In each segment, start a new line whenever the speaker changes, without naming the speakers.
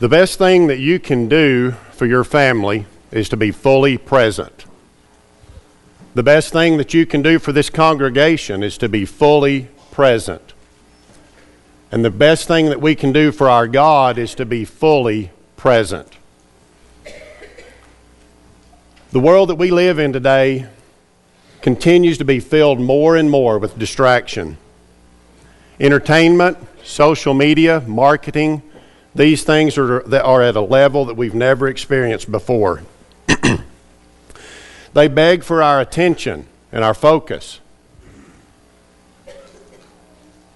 The best thing that you can do for your family is to be fully present. The best thing that you can do for this congregation is to be fully present. And the best thing that we can do for our God is to be fully present. The world that we live in today continues to be filled more and more with distraction. Entertainment, social media, marketing, these things are, that are at a level that we've never experienced before. they beg for our attention and our focus.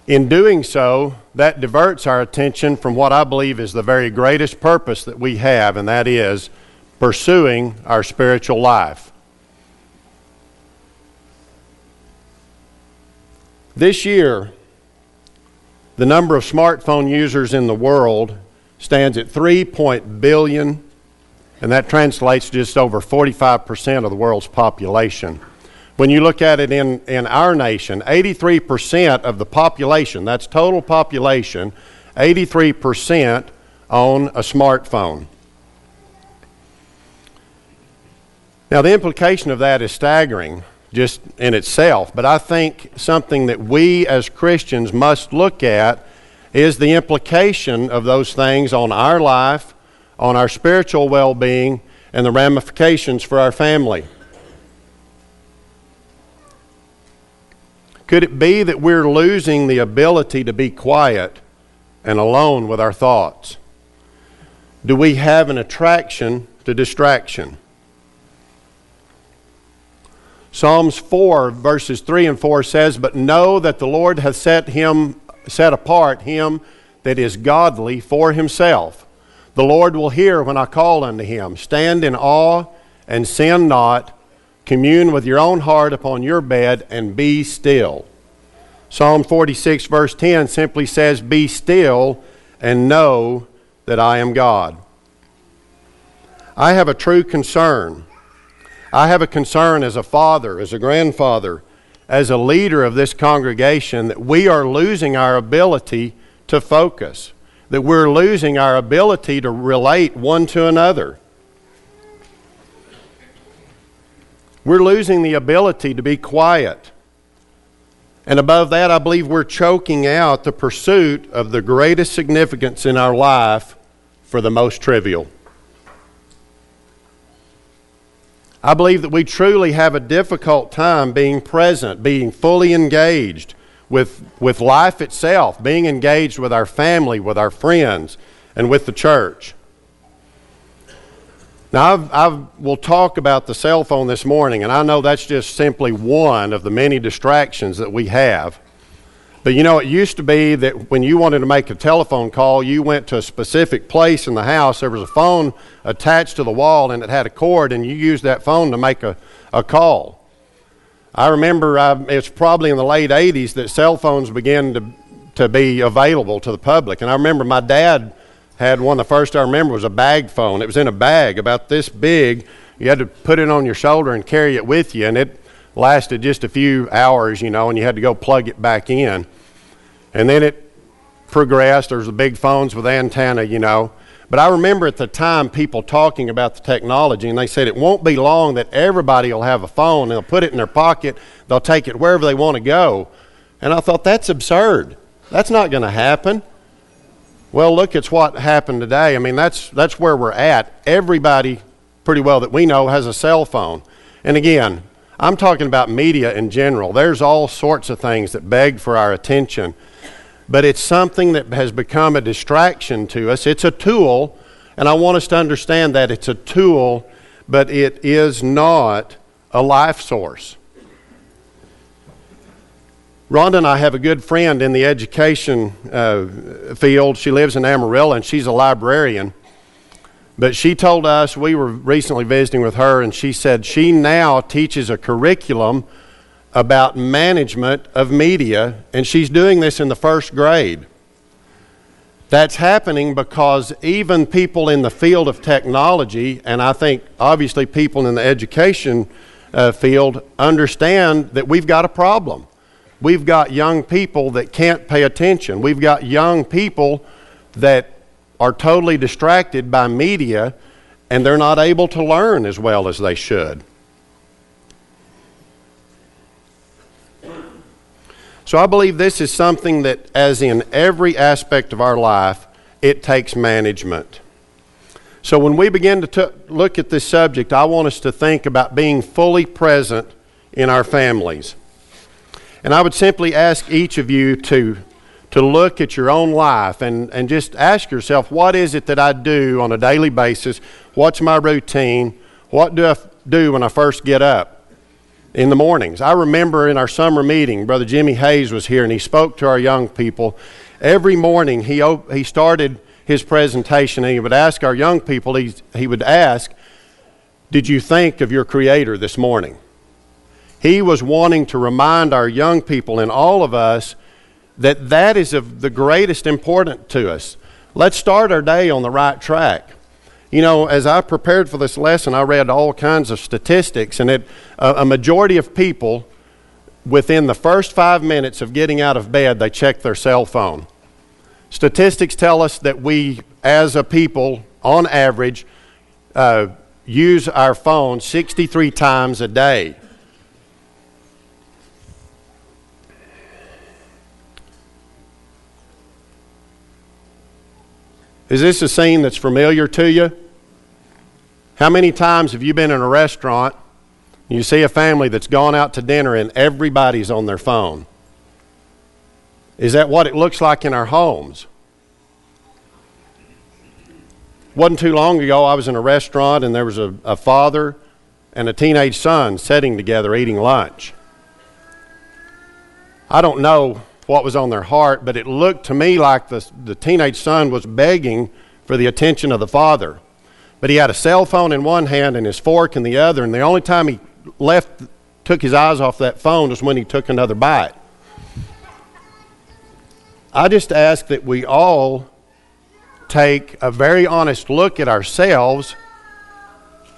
In doing so, that diverts our attention from what I believe is the very greatest purpose that we have, and that is pursuing our spiritual life. This year, the number of smartphone users in the world stands at 3 billion, and that translates to just over 45% of the world's population. When you look at it in, in our nation, 83% of the population, that's total population, 83% own a smartphone. Now, the implication of that is staggering just in itself, but I think something that we as Christians must look at is the implication of those things on our life, on our spiritual well being, and the ramifications for our family. Could it be that we're losing the ability to be quiet and alone with our thoughts? Do we have an attraction to distraction? Psalms 4, verses 3 and 4 says, But know that the Lord hath set him set apart him that is godly for himself. The Lord will hear when I call unto him. Stand in awe and sin not. Commune with your own heart upon your bed and be still. Psalm 46, verse 10 simply says, Be still and know that I am God. I have a true concern I have a concern as a father, as a grandfather, as a leader of this congregation that we are losing our ability to focus, that we're losing our ability to relate one to another. We're losing the ability to be quiet. And above that, I believe we're choking out the pursuit of the greatest significance in our life for the most trivial. I believe that we truly have a difficult time being present, being fully engaged with, with life itself, being engaged with our family, with our friends, and with the church. Now, I will talk about the cell phone this morning, and I know that's just simply one of the many distractions that we have. But you know, it used to be that when you wanted to make a telephone call, you went to a specific place in the house. There was a phone attached to the wall and it had a cord, and you used that phone to make a, a call. I remember it's probably in the late 80s that cell phones began to, to be available to the public. And I remember my dad had one, the first I remember was a bag phone. It was in a bag about this big. You had to put it on your shoulder and carry it with you, and it lasted just a few hours, you know, and you had to go plug it back in. And then it progressed. There's the big phones with antenna, you know. But I remember at the time people talking about the technology, and they said it won't be long that everybody will have a phone they'll put it in their pocket, they'll take it wherever they want to go. And I thought, that's absurd. That's not going to happen. Well, look, it's what happened today. I mean, that's, that's where we're at. Everybody, pretty well, that we know has a cell phone. And again, I'm talking about media in general. There's all sorts of things that beg for our attention, but it's something that has become a distraction to us. It's a tool, and I want us to understand that it's a tool, but it is not a life source. Rhonda and I have a good friend in the education uh, field. She lives in Amarillo, and she's a librarian. But she told us, we were recently visiting with her, and she said she now teaches a curriculum about management of media, and she's doing this in the first grade. That's happening because even people in the field of technology, and I think obviously people in the education uh, field, understand that we've got a problem. We've got young people that can't pay attention. We've got young people that are totally distracted by media and they're not able to learn as well as they should. So I believe this is something that, as in every aspect of our life, it takes management. So when we begin to t- look at this subject, I want us to think about being fully present in our families. And I would simply ask each of you to, to look at your own life and, and just ask yourself, what is it that I do on a daily basis? What's my routine? What do I do when I first get up in the mornings? I remember in our summer meeting, Brother Jimmy Hayes was here and he spoke to our young people. Every morning he, he started his presentation, and he would ask our young people, he, he would ask, Did you think of your Creator this morning? He was wanting to remind our young people and all of us that that is of the greatest importance to us. Let's start our day on the right track. You know, as I prepared for this lesson, I read all kinds of statistics, and it, a, a majority of people, within the first five minutes of getting out of bed, they check their cell phone. Statistics tell us that we, as a people, on average, uh, use our phone 63 times a day. Is this a scene that's familiar to you? How many times have you been in a restaurant and you see a family that's gone out to dinner and everybody's on their phone? Is that what it looks like in our homes? Wasn't too long ago, I was in a restaurant and there was a, a father and a teenage son sitting together eating lunch. I don't know what was on their heart, but it looked to me like the, the teenage son was begging for the attention of the father. But he had a cell phone in one hand and his fork in the other, and the only time he left, took his eyes off that phone was when he took another bite. I just ask that we all take a very honest look at ourselves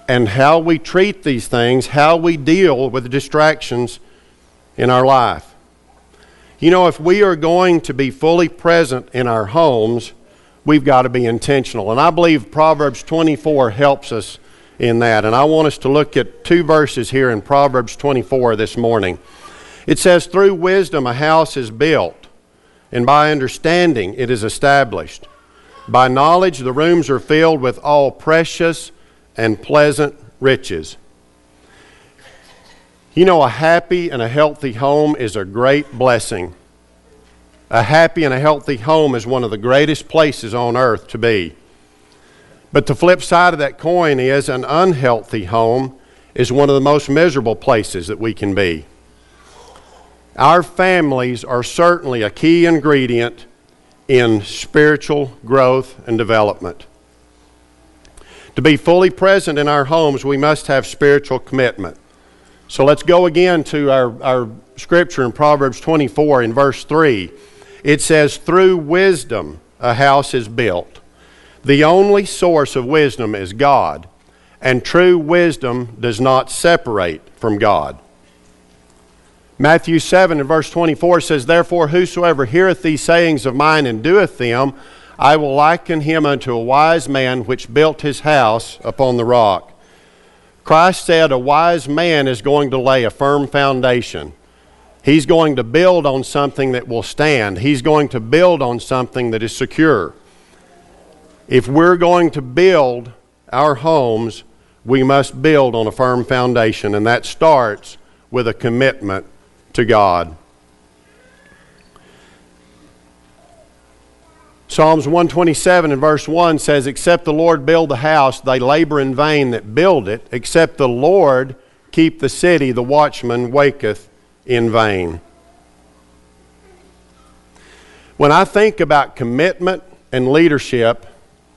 and how we treat these things, how we deal with the distractions in our life. You know, if we are going to be fully present in our homes, we've got to be intentional. And I believe Proverbs 24 helps us in that. And I want us to look at two verses here in Proverbs 24 this morning. It says, Through wisdom a house is built and by understanding it is established. By knowledge the rooms are filled with all precious and pleasant riches. You know, a happy and a healthy home is a great blessing. A happy and a healthy home is one of the greatest places on earth to be. But the flip side of that coin is an unhealthy home is one of the most miserable places that we can be. Our families are certainly a key ingredient in spiritual growth and development. To be fully present in our homes, we must have spiritual commitment. So let's go again to our, our scripture in Proverbs 24 in verse 3. It says, Through wisdom a house is built. The only source of wisdom is God, and true wisdom does not separate from God. Matthew 7 and verse 24 says, Therefore, whosoever heareth these sayings of mine and doeth them, I will liken him unto a wise man which built his house upon the rock. Christ said a wise man is going to lay a firm foundation. He's going to build on something that will stand. He's going to build on something that is secure. If we're going to build our homes, we must build on a firm foundation, and that starts with a commitment to God. Psalms 127 and verse 1 says, Except the Lord build the house, they labor in vain that build it. Except the Lord keep the city, the watchman waketh in vain. When I think about commitment and leadership,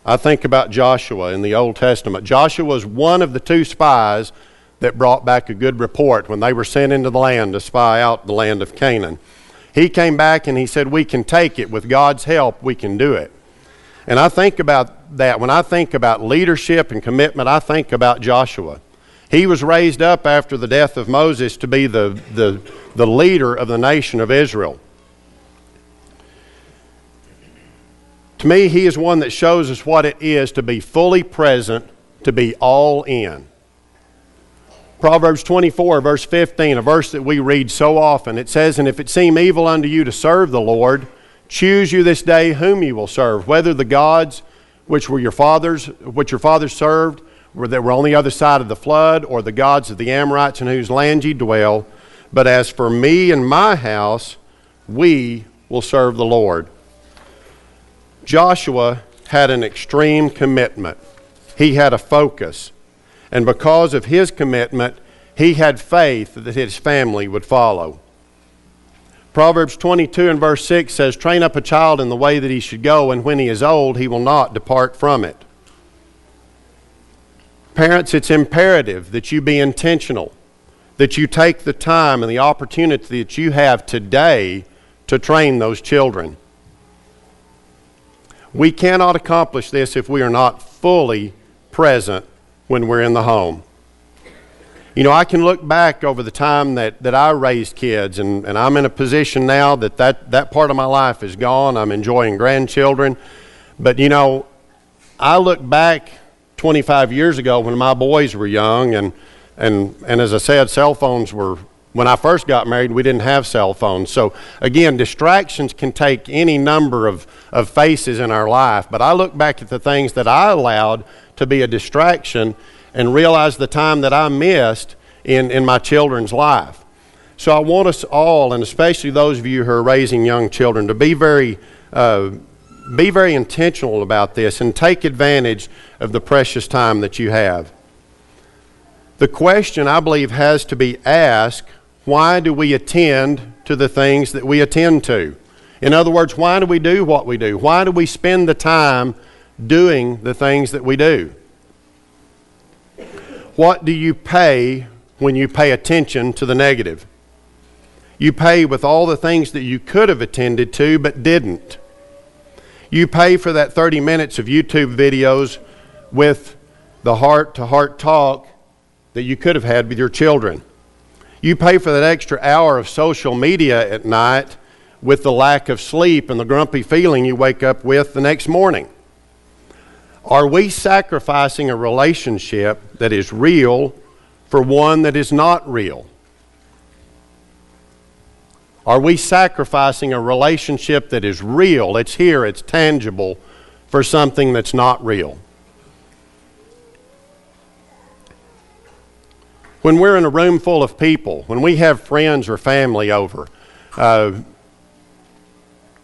I think about Joshua in the Old Testament. Joshua was one of the two spies that brought back a good report when they were sent into the land to spy out the land of Canaan. He came back and he said, We can take it. With God's help, we can do it. And I think about that. When I think about leadership and commitment, I think about Joshua. He was raised up after the death of Moses to be the, the, the leader of the nation of Israel. To me, he is one that shows us what it is to be fully present, to be all in. Proverbs 24, verse 15, a verse that we read so often. It says, And if it seem evil unto you to serve the Lord, choose you this day whom you will serve, whether the gods which were your fathers, which your fathers served, were that were on the other side of the flood, or the gods of the Amorites in whose land ye dwell. But as for me and my house, we will serve the Lord. Joshua had an extreme commitment. He had a focus. And because of his commitment, he had faith that his family would follow. Proverbs 22 and verse 6 says, Train up a child in the way that he should go, and when he is old, he will not depart from it. Parents, it's imperative that you be intentional, that you take the time and the opportunity that you have today to train those children. We cannot accomplish this if we are not fully present when we're in the home. You know, I can look back over the time that, that I raised kids, and, and I'm in a position now that, that that part of my life is gone. I'm enjoying grandchildren. But, you know, I look back 25 years ago when my boys were young, and, and, and as I said, cell phones were, when I first got married, we didn't have cell phones. So, again, distractions can take any number of, of faces in our life. But I look back at the things that I allowed to be a distraction and realize the time that I missed in, in my children's life. So I want us all, and especially those of you who are raising young children, to be very, uh, be very intentional about this and take advantage of the precious time that you have. The question, I believe, has to be asked why do we attend to the things that we attend to? In other words, why do we do what we do? Why do we spend the time doing the things that we do? What do you pay when you pay attention to the negative? You pay with all the things that you could have attended to but didn't. You pay for that 30 minutes of YouTube videos with the heart to heart talk that you could have had with your children. You pay for that extra hour of social media at night with the lack of sleep and the grumpy feeling you wake up with the next morning. Are we sacrificing a relationship that is real for one that is not real? Are we sacrificing a relationship that is real, it's here, it's tangible, for something that's not real? When we're in a room full of people, when we have friends or family over, uh,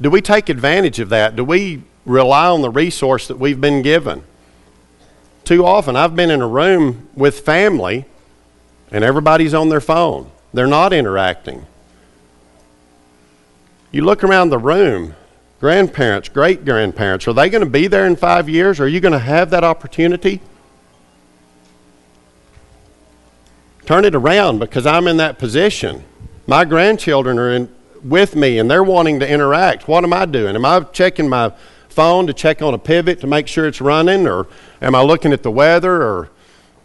do we take advantage of that? Do we rely on the resource that we've been given. Too often, I've been in a room with family and everybody's on their phone, they're not interacting. You look around the room, grandparents, great grandparents, are they going to be there in five years? Are you going to have that opportunity? Turn it around because I'm in that position. My grandchildren are in, with me and they're wanting to interact. What am I doing? Am I checking my phone to check on a pivot to make sure it's running, or am I looking at the weather or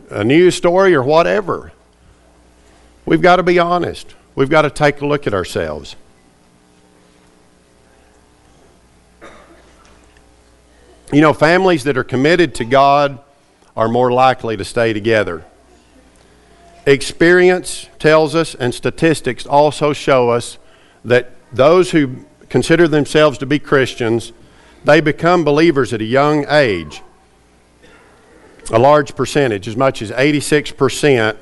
a news story or whatever? We've got to be honest. We've got to take a look at ourselves. You know, families that are committed to God are more likely to stay together. Experience tells us, and statistics also show us, that those who consider themselves to be Christians they become believers at a young age. A large percentage, as much as 86%,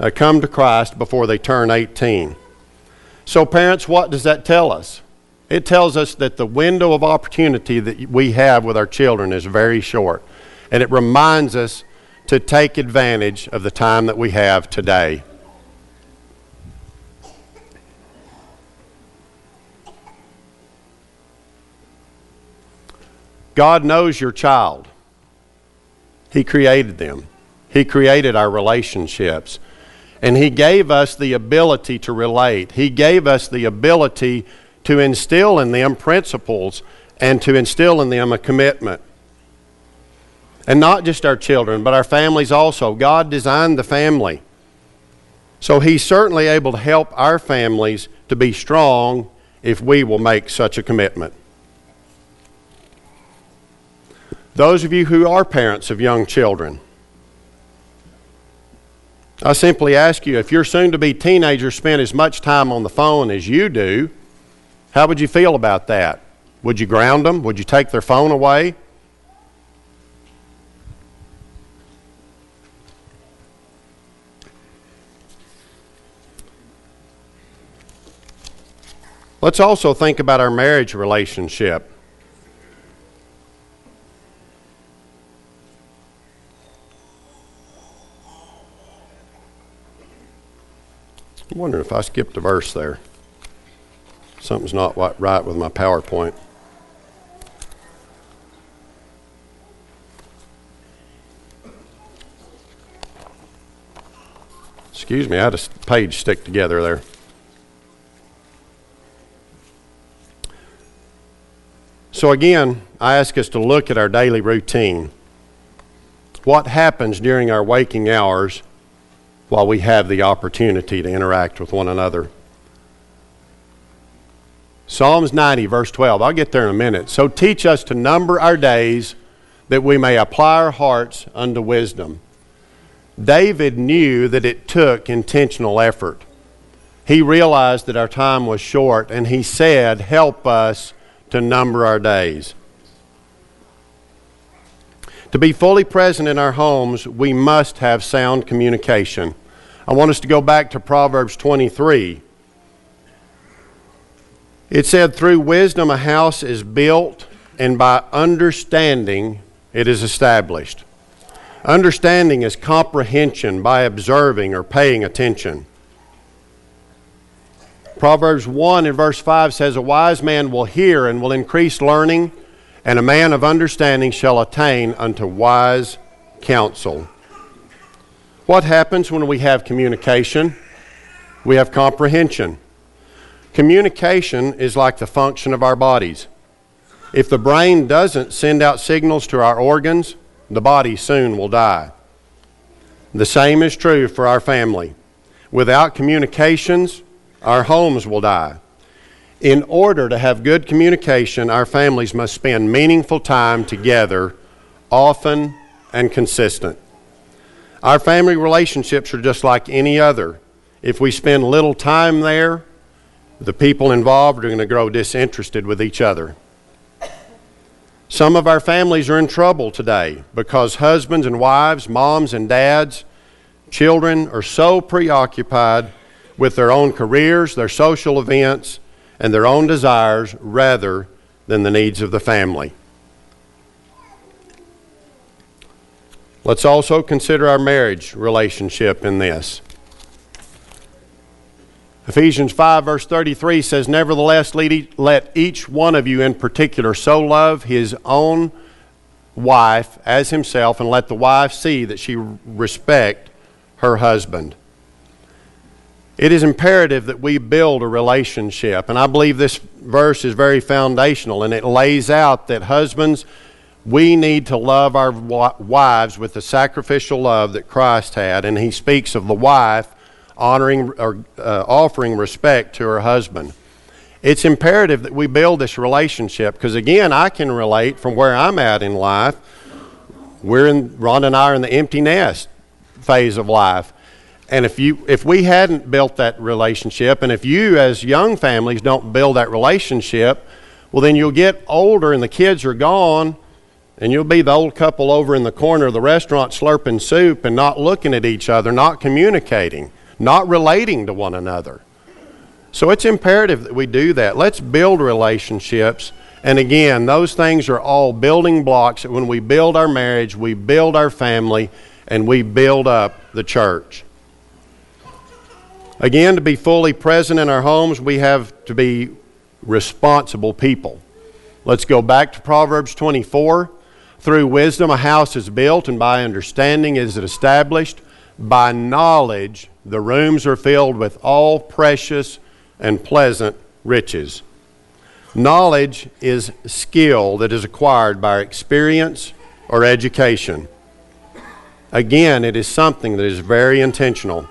uh, come to Christ before they turn 18. So, parents, what does that tell us? It tells us that the window of opportunity that we have with our children is very short. And it reminds us to take advantage of the time that we have today. God knows your child. He created them, He created our relationships. And He gave us the ability to relate. He gave us the ability to instill in them principles and to instill in them a commitment. And not just our children, but our families also. God designed the family. So He's certainly able to help our families to be strong if we will make such a commitment. Those of you who are parents of young children, I simply ask you if your soon to be teenager spent as much time on the phone as you do, how would you feel about that? Would you ground them? Would you take their phone away? Let's also think about our marriage relationship. I'm wondering if I skipped a verse there. Something's not right with my PowerPoint. Excuse me, I had a page stick together there. So, again, I ask us to look at our daily routine. What happens during our waking hours while we have the opportunity to interact with one another? Psalms 90, verse 12. I'll get there in a minute. So, teach us to number our days that we may apply our hearts unto wisdom. David knew that it took intentional effort. He realized that our time was short, and he said, Help us to number our days. To be fully present in our homes, we must have sound communication. I want us to go back to Proverbs 23. It said, Through wisdom a house is built, and by understanding it is established. Understanding is comprehension by observing or paying attention. Proverbs 1 and verse 5 says, A wise man will hear and will increase learning, and a man of understanding shall attain unto wise counsel. What happens when we have communication? We have comprehension. Communication is like the function of our bodies. If the brain doesn't send out signals to our organs, the body soon will die. The same is true for our family. Without communications, our homes will die. In order to have good communication, our families must spend meaningful time together, often and consistent. Our family relationships are just like any other. If we spend little time there, the people involved are going to grow disinterested with each other. Some of our families are in trouble today because husbands and wives, moms and dads, children are so preoccupied with their own careers, their social events, and their own desires rather than the needs of the family. Let's also consider our marriage relationship in this. Ephesians 5, verse 33 says, Nevertheless, let each one of you in particular so love his own wife as himself, and let the wife see that she respect her husband. It is imperative that we build a relationship, and I believe this verse is very foundational, and it lays out that husbands, we need to love our wives with the sacrificial love that Christ had, and he speaks of the wife honoring or uh, offering respect to her husband. It's imperative that we build this relationship because, again, I can relate from where I'm at in life. We're in, Ron and I are in the empty nest phase of life. And if, you, if we hadn't built that relationship, and if you as young families don't build that relationship, well, then you'll get older and the kids are gone, and you'll be the old couple over in the corner of the restaurant slurping soup and not looking at each other, not communicating not relating to one another. So it's imperative that we do that. Let's build relationships. And again, those things are all building blocks that when we build our marriage, we build our family, and we build up the church. Again, to be fully present in our homes, we have to be responsible people. Let's go back to Proverbs 24. Through wisdom, a house is built, and by understanding is it established. By knowledge, the rooms are filled with all precious and pleasant riches. Knowledge is skill that is acquired by experience or education. Again, it is something that is very intentional.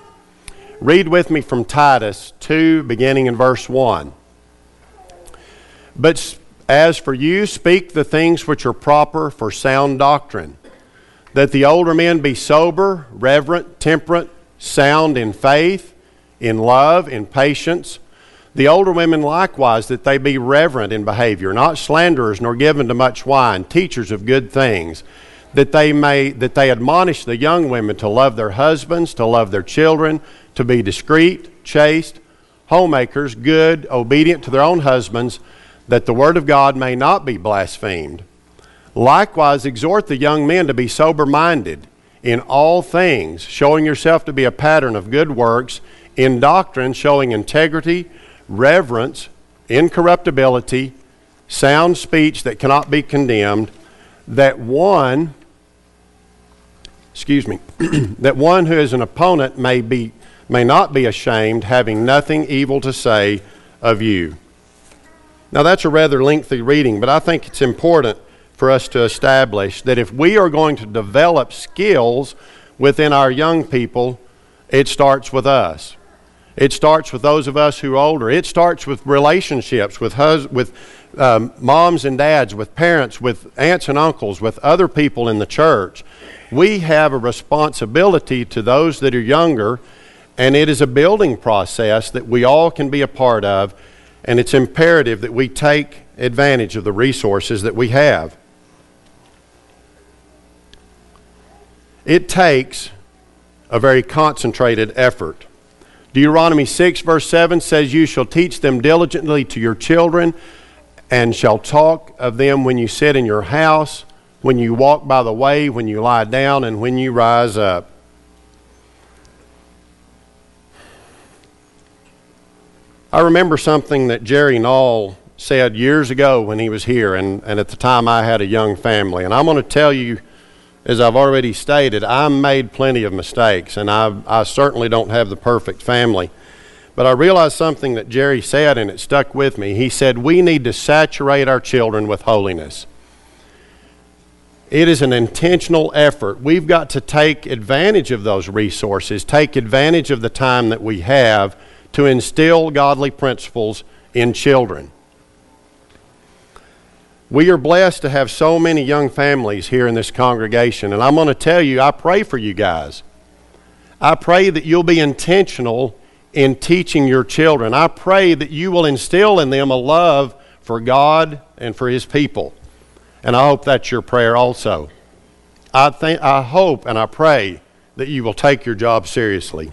Read with me from Titus 2, beginning in verse 1. But As for you, speak the things which are proper for sound doctrine, that the older men be sober, reverent, temperate, sound in faith, in love, in patience. The older women likewise, that they be reverent in behavior, not slanderers, nor given to much wine, teachers of good things, that they may that they admonish the young women to love their husbands, to love their children, to be discreet, chaste, homemakers, good, obedient to their own husbands that the word of God may not be blasphemed. Likewise, exhort the young men to be sober minded in all things, showing yourself to be a pattern of good works, in doctrine, showing integrity, reverence, incorruptibility, sound speech that cannot be condemned, that one, excuse me, that one who is an opponent may be may not be ashamed, having nothing evil to say of you. Now, that's a rather lengthy reading, but I think it's important for us to establish that if we are going to develop skills within our young people, it starts with us. It starts with those of us who are older. It starts with relationships with, hus- with um, moms and dads, with parents, with aunts and uncles, with other people in the church. We have a responsibility to those that are younger, and it is a building process that we all can be a part of and it's imperative that we take advantage of the resources that we have. It takes a very concentrated effort. Deuteronomy 6, verse 7 says, You shall teach them diligently to your children, and shall talk of them when you sit in your house, when you walk by the way, when you lie down, and when you rise up. I remember something that Jerry Nall said years ago when he was here, and, and at the time I had a young family. And I'm going to tell you, as I've already stated, I made plenty of mistakes, and I, I certainly don't have the perfect family. But I realized something that Jerry said, and it stuck with me. He said, We need to saturate our children with holiness. It is an intentional effort. We've got to take advantage of those resources, take advantage of the time that we have to instill godly principles in children. We are blessed to have so many young families here in this congregation, and I'm going to tell you, I pray for you guys. I pray that you'll be intentional in teaching your children. I pray that you will instill in them a love for God and for His people. And I hope that's your prayer also. I, think, I hope and I pray that you will take your job seriously.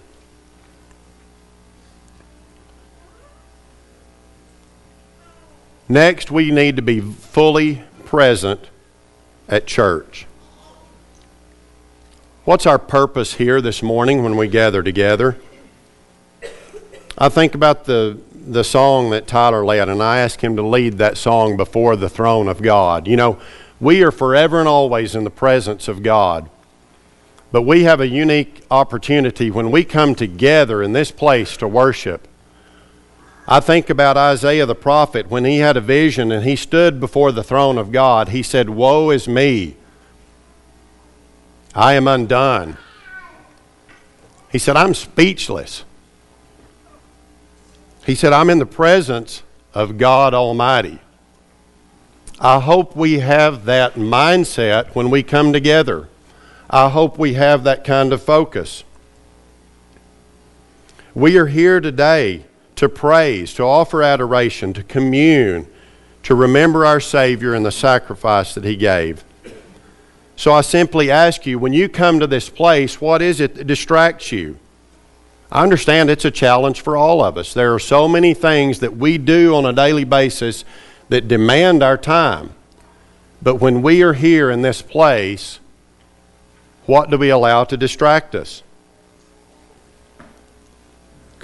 Next, we need to be fully present at church. What's our purpose here this morning when we gather together? I think about the, the song that Tyler led, and I asked him to lead that song before the throne of God. You know, we are forever and always in the presence of God. But we have a unique opportunity when we come together in this place to worship I think about Isaiah the prophet when he had a vision and he stood before the throne of God. He said, Woe is me! I am undone. He said, I'm speechless. He said, I'm in the presence of God Almighty. I hope we have that mindset when we come together. I hope we have that kind of focus. We are here today to praise, to offer adoration, to commune, to remember our Savior and the sacrifice that He gave. So I simply ask you when you come to this place, what is it that distracts you? I understand it's a challenge for all of us. There are so many things that we do on a daily basis that demand our time. But when we are here in this place, what do we allow to distract us?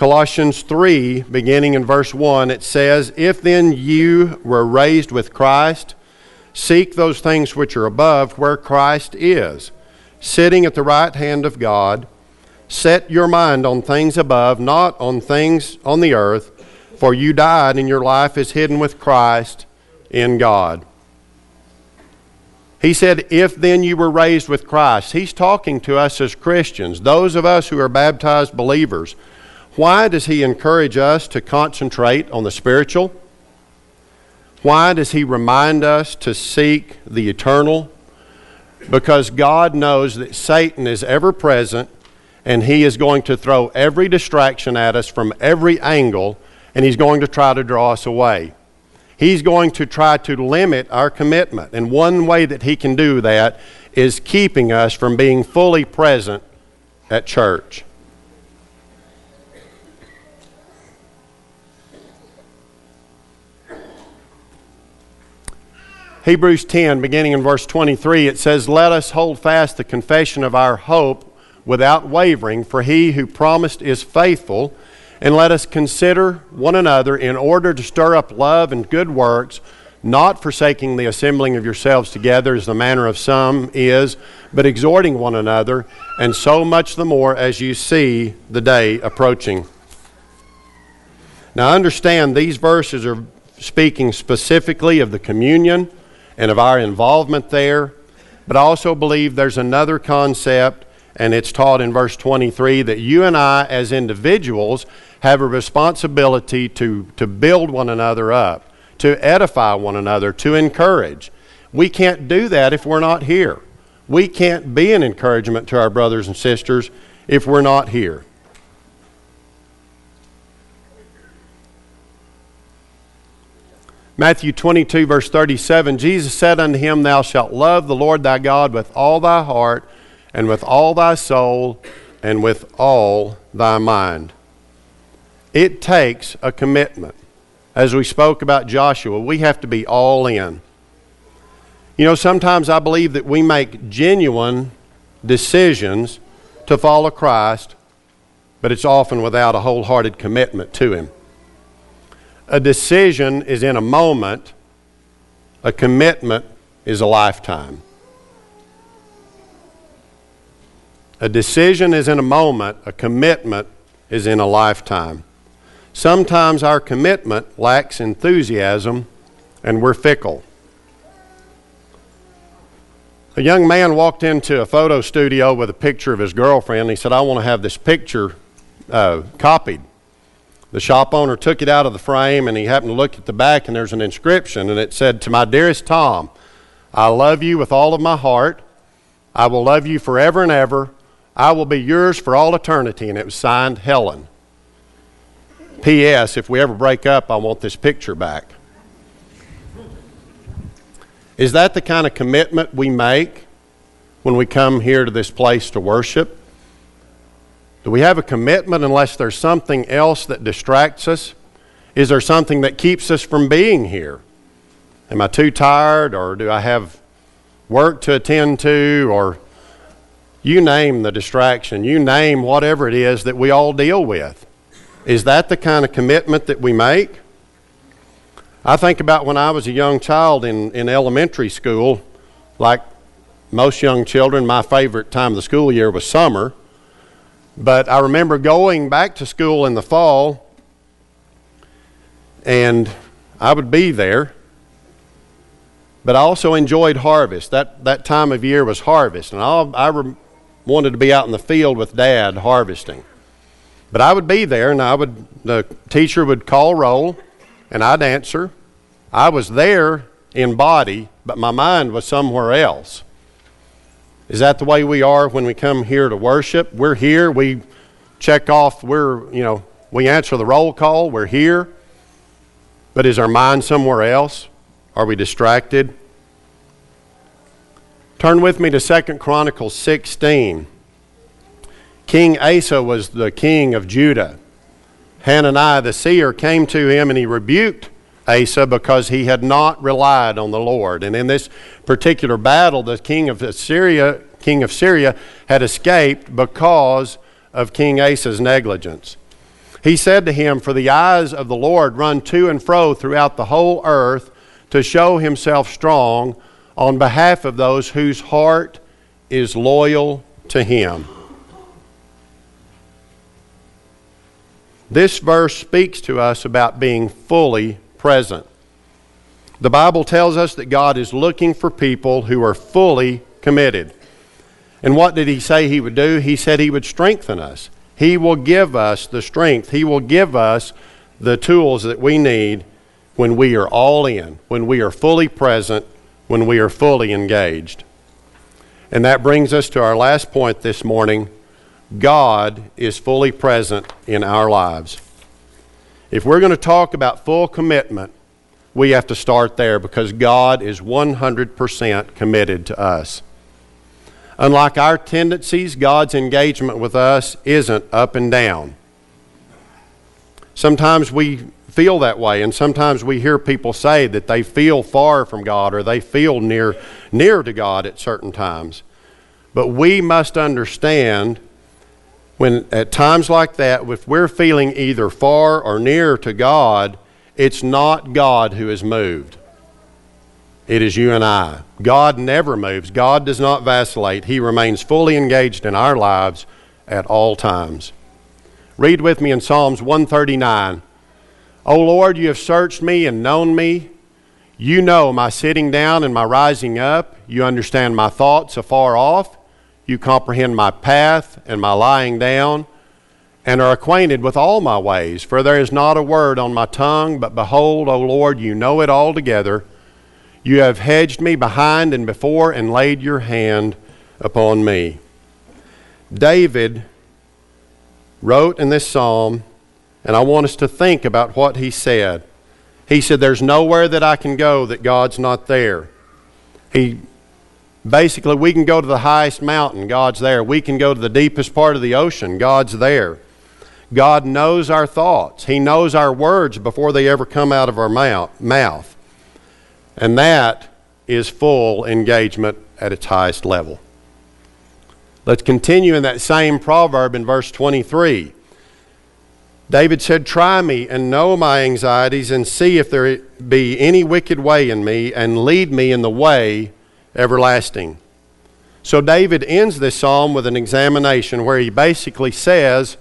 Colossians 3, beginning in verse 1, it says, If then you were raised with Christ, seek those things which are above, where Christ is, sitting at the right hand of God. Set your mind on things above, not on things on the earth, for you died, and your life is hidden with Christ in God. He said, If then you were raised with Christ, he's talking to us as Christians, those of us who are baptized believers. Why does he encourage us to concentrate on the spiritual? Why does he remind us to seek the eternal? Because God knows that Satan is ever present and he is going to throw every distraction at us from every angle and he's going to try to draw us away. He's going to try to limit our commitment. And one way that he can do that is keeping us from being fully present at church. Hebrews 10, beginning in verse 23, it says, Let us hold fast the confession of our hope without wavering, for he who promised is faithful. And let us consider one another in order to stir up love and good works, not forsaking the assembling of yourselves together as the manner of some is, but exhorting one another, and so much the more as you see the day approaching. Now, understand these verses are speaking specifically of the communion and of our involvement there, but I also believe there's another concept, and it's taught in verse 23 that you and I, as individuals, have a responsibility to, to build one another up, to edify one another, to encourage. We can't do that if we're not here. We can't be an encouragement to our brothers and sisters if we're not here. Matthew 22, verse 37 Jesus said unto him, Thou shalt love the Lord thy God with all thy heart, and with all thy soul, and with all thy mind. It takes a commitment. As we spoke about Joshua, we have to be all in. You know, sometimes I believe that we make genuine decisions to follow Christ, but it's often without a wholehearted commitment to Him. A decision is in a moment, a commitment is a lifetime. A decision is in a moment, a commitment is in a lifetime. Sometimes our commitment lacks enthusiasm and we're fickle. A young man walked into a photo studio with a picture of his girlfriend. He said, I want to have this picture uh, copied. The shop owner took it out of the frame and he happened to look at the back and there's an inscription and it said, To my dearest Tom, I love you with all of my heart. I will love you forever and ever. I will be yours for all eternity. And it was signed Helen. P.S. If we ever break up, I want this picture back. Is that the kind of commitment we make when we come here to this place to worship? Do we have a commitment unless there's something else that distracts us? Is there something that keeps us from being here? Am I too tired, or do I have work to attend to, or you name the distraction, you name whatever it is that we all deal with? Is that the kind of commitment that we make? I think about when I was a young child in, in elementary school, like most young children, my favorite time of the school year was summer. But I remember going back to school in the fall, and I would be there. But I also enjoyed harvest. That, that time of year was harvest, and I, I re- wanted to be out in the field with Dad harvesting. But I would be there, and I would the teacher would call roll, and I'd answer. I was there in body, but my mind was somewhere else. Is that the way we are when we come here to worship? We're here, we check off, we're, you know, we answer the roll call, we're here. But is our mind somewhere else? Are we distracted? Turn with me to Second Chronicles 16. King Asa was the king of Judah. Hananiah the seer came to him and he rebuked Asa because he had not relied on the Lord. And in this particular battle, the king of Assyria, king of Syria had escaped because of King Asa's negligence. He said to him, For the eyes of the Lord run to and fro throughout the whole earth to show himself strong on behalf of those whose heart is loyal to him. This verse speaks to us about being fully present. The Bible tells us that God is looking for people who are fully committed. And what did He say He would do? He said He would strengthen us. He will give us the strength, He will give us the tools that we need when we are all in, when we are fully present, when we are fully engaged. And that brings us to our last point this morning God is fully present in our lives. If we're going to talk about full commitment, we have to start there because God is 100% committed to us. Unlike our tendencies, God's engagement with us isn't up and down. Sometimes we feel that way, and sometimes we hear people say that they feel far from God or they feel near, near to God at certain times. But we must understand when at times like that, if we're feeling either far or near to God, it's not God who is moved. It is you and I. God never moves. God does not vacillate. He remains fully engaged in our lives at all times. Read with me in Psalms 139. O Lord, you have searched me and known me. You know my sitting down and my rising up. You understand my thoughts afar off. You comprehend my path and my lying down, and are acquainted with all my ways. For there is not a word on my tongue, but behold, O Lord, you know it altogether. You have hedged me behind and before, and laid your hand upon me. David wrote in this psalm, and I want us to think about what he said. He said, There's nowhere that I can go that God's not there. He Basically, we can go to the highest mountain, God's there. We can go to the deepest part of the ocean, God's there. God knows our thoughts, He knows our words before they ever come out of our mouth. And that is full engagement at its highest level. Let's continue in that same proverb in verse 23. David said, Try me and know my anxieties, and see if there be any wicked way in me, and lead me in the way everlasting. So David ends this psalm with an examination where he basically says,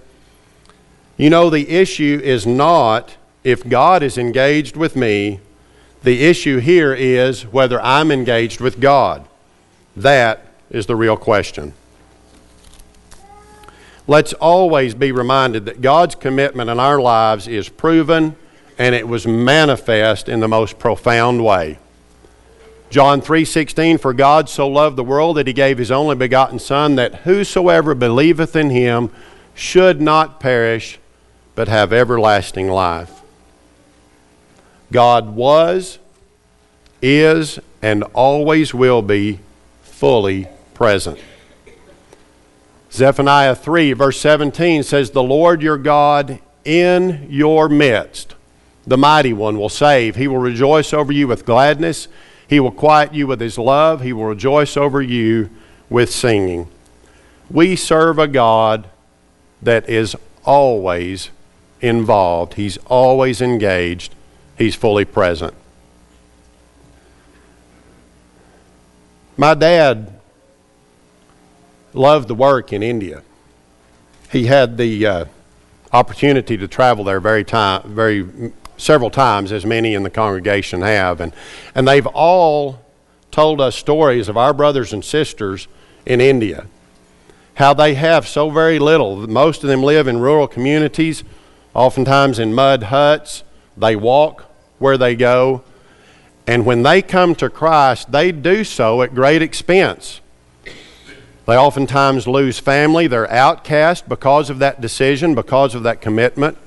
You know, the issue is not if God is engaged with me, the issue here is whether I'm engaged with God. That is the real question. Let's always be reminded that God's commitment in our lives is proven and it was manifest in the most profound way. John 3:16 For God so loved the world that he gave his only begotten son that whosoever believeth in him should not perish but have everlasting life. God was is and always will be fully present. Zephaniah 3 verse 17 says the Lord your God in your midst the mighty one will save he will rejoice over you with gladness he will quiet you with His love. He will rejoice over you with singing. We serve a God that is always involved, He's always engaged, He's fully present. My dad loved the work in India. He had the uh, opportunity to travel there very time, very several times, as many in the congregation have. And, and they've all told us stories of our brothers and sisters in India. How they have so very little. Most of them live in rural communities, oftentimes in mud huts. They walk where they go. And when they come to Christ, they do so at great expense. They oftentimes lose family. They're outcast because of that decision, because of that commitment.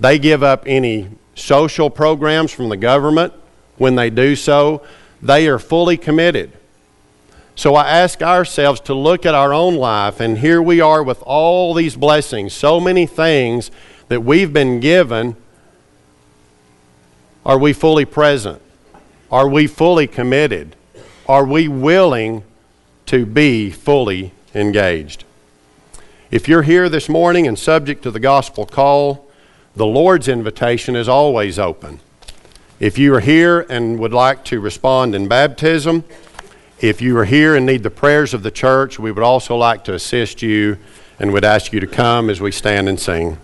They give up any social programs from the government, when they do so, they are fully committed. So I ask ourselves to look at our own life, and here we are with all these blessings, so many things that we've been given. Are we fully present? Are we fully committed? Are we willing to be fully engaged? If you're here this morning and subject to the gospel call, the Lord's invitation is always open. If you are here and would like to respond in baptism, if you are here and need the prayers of the church, we would also like to assist you and would ask you to come as we stand and sing.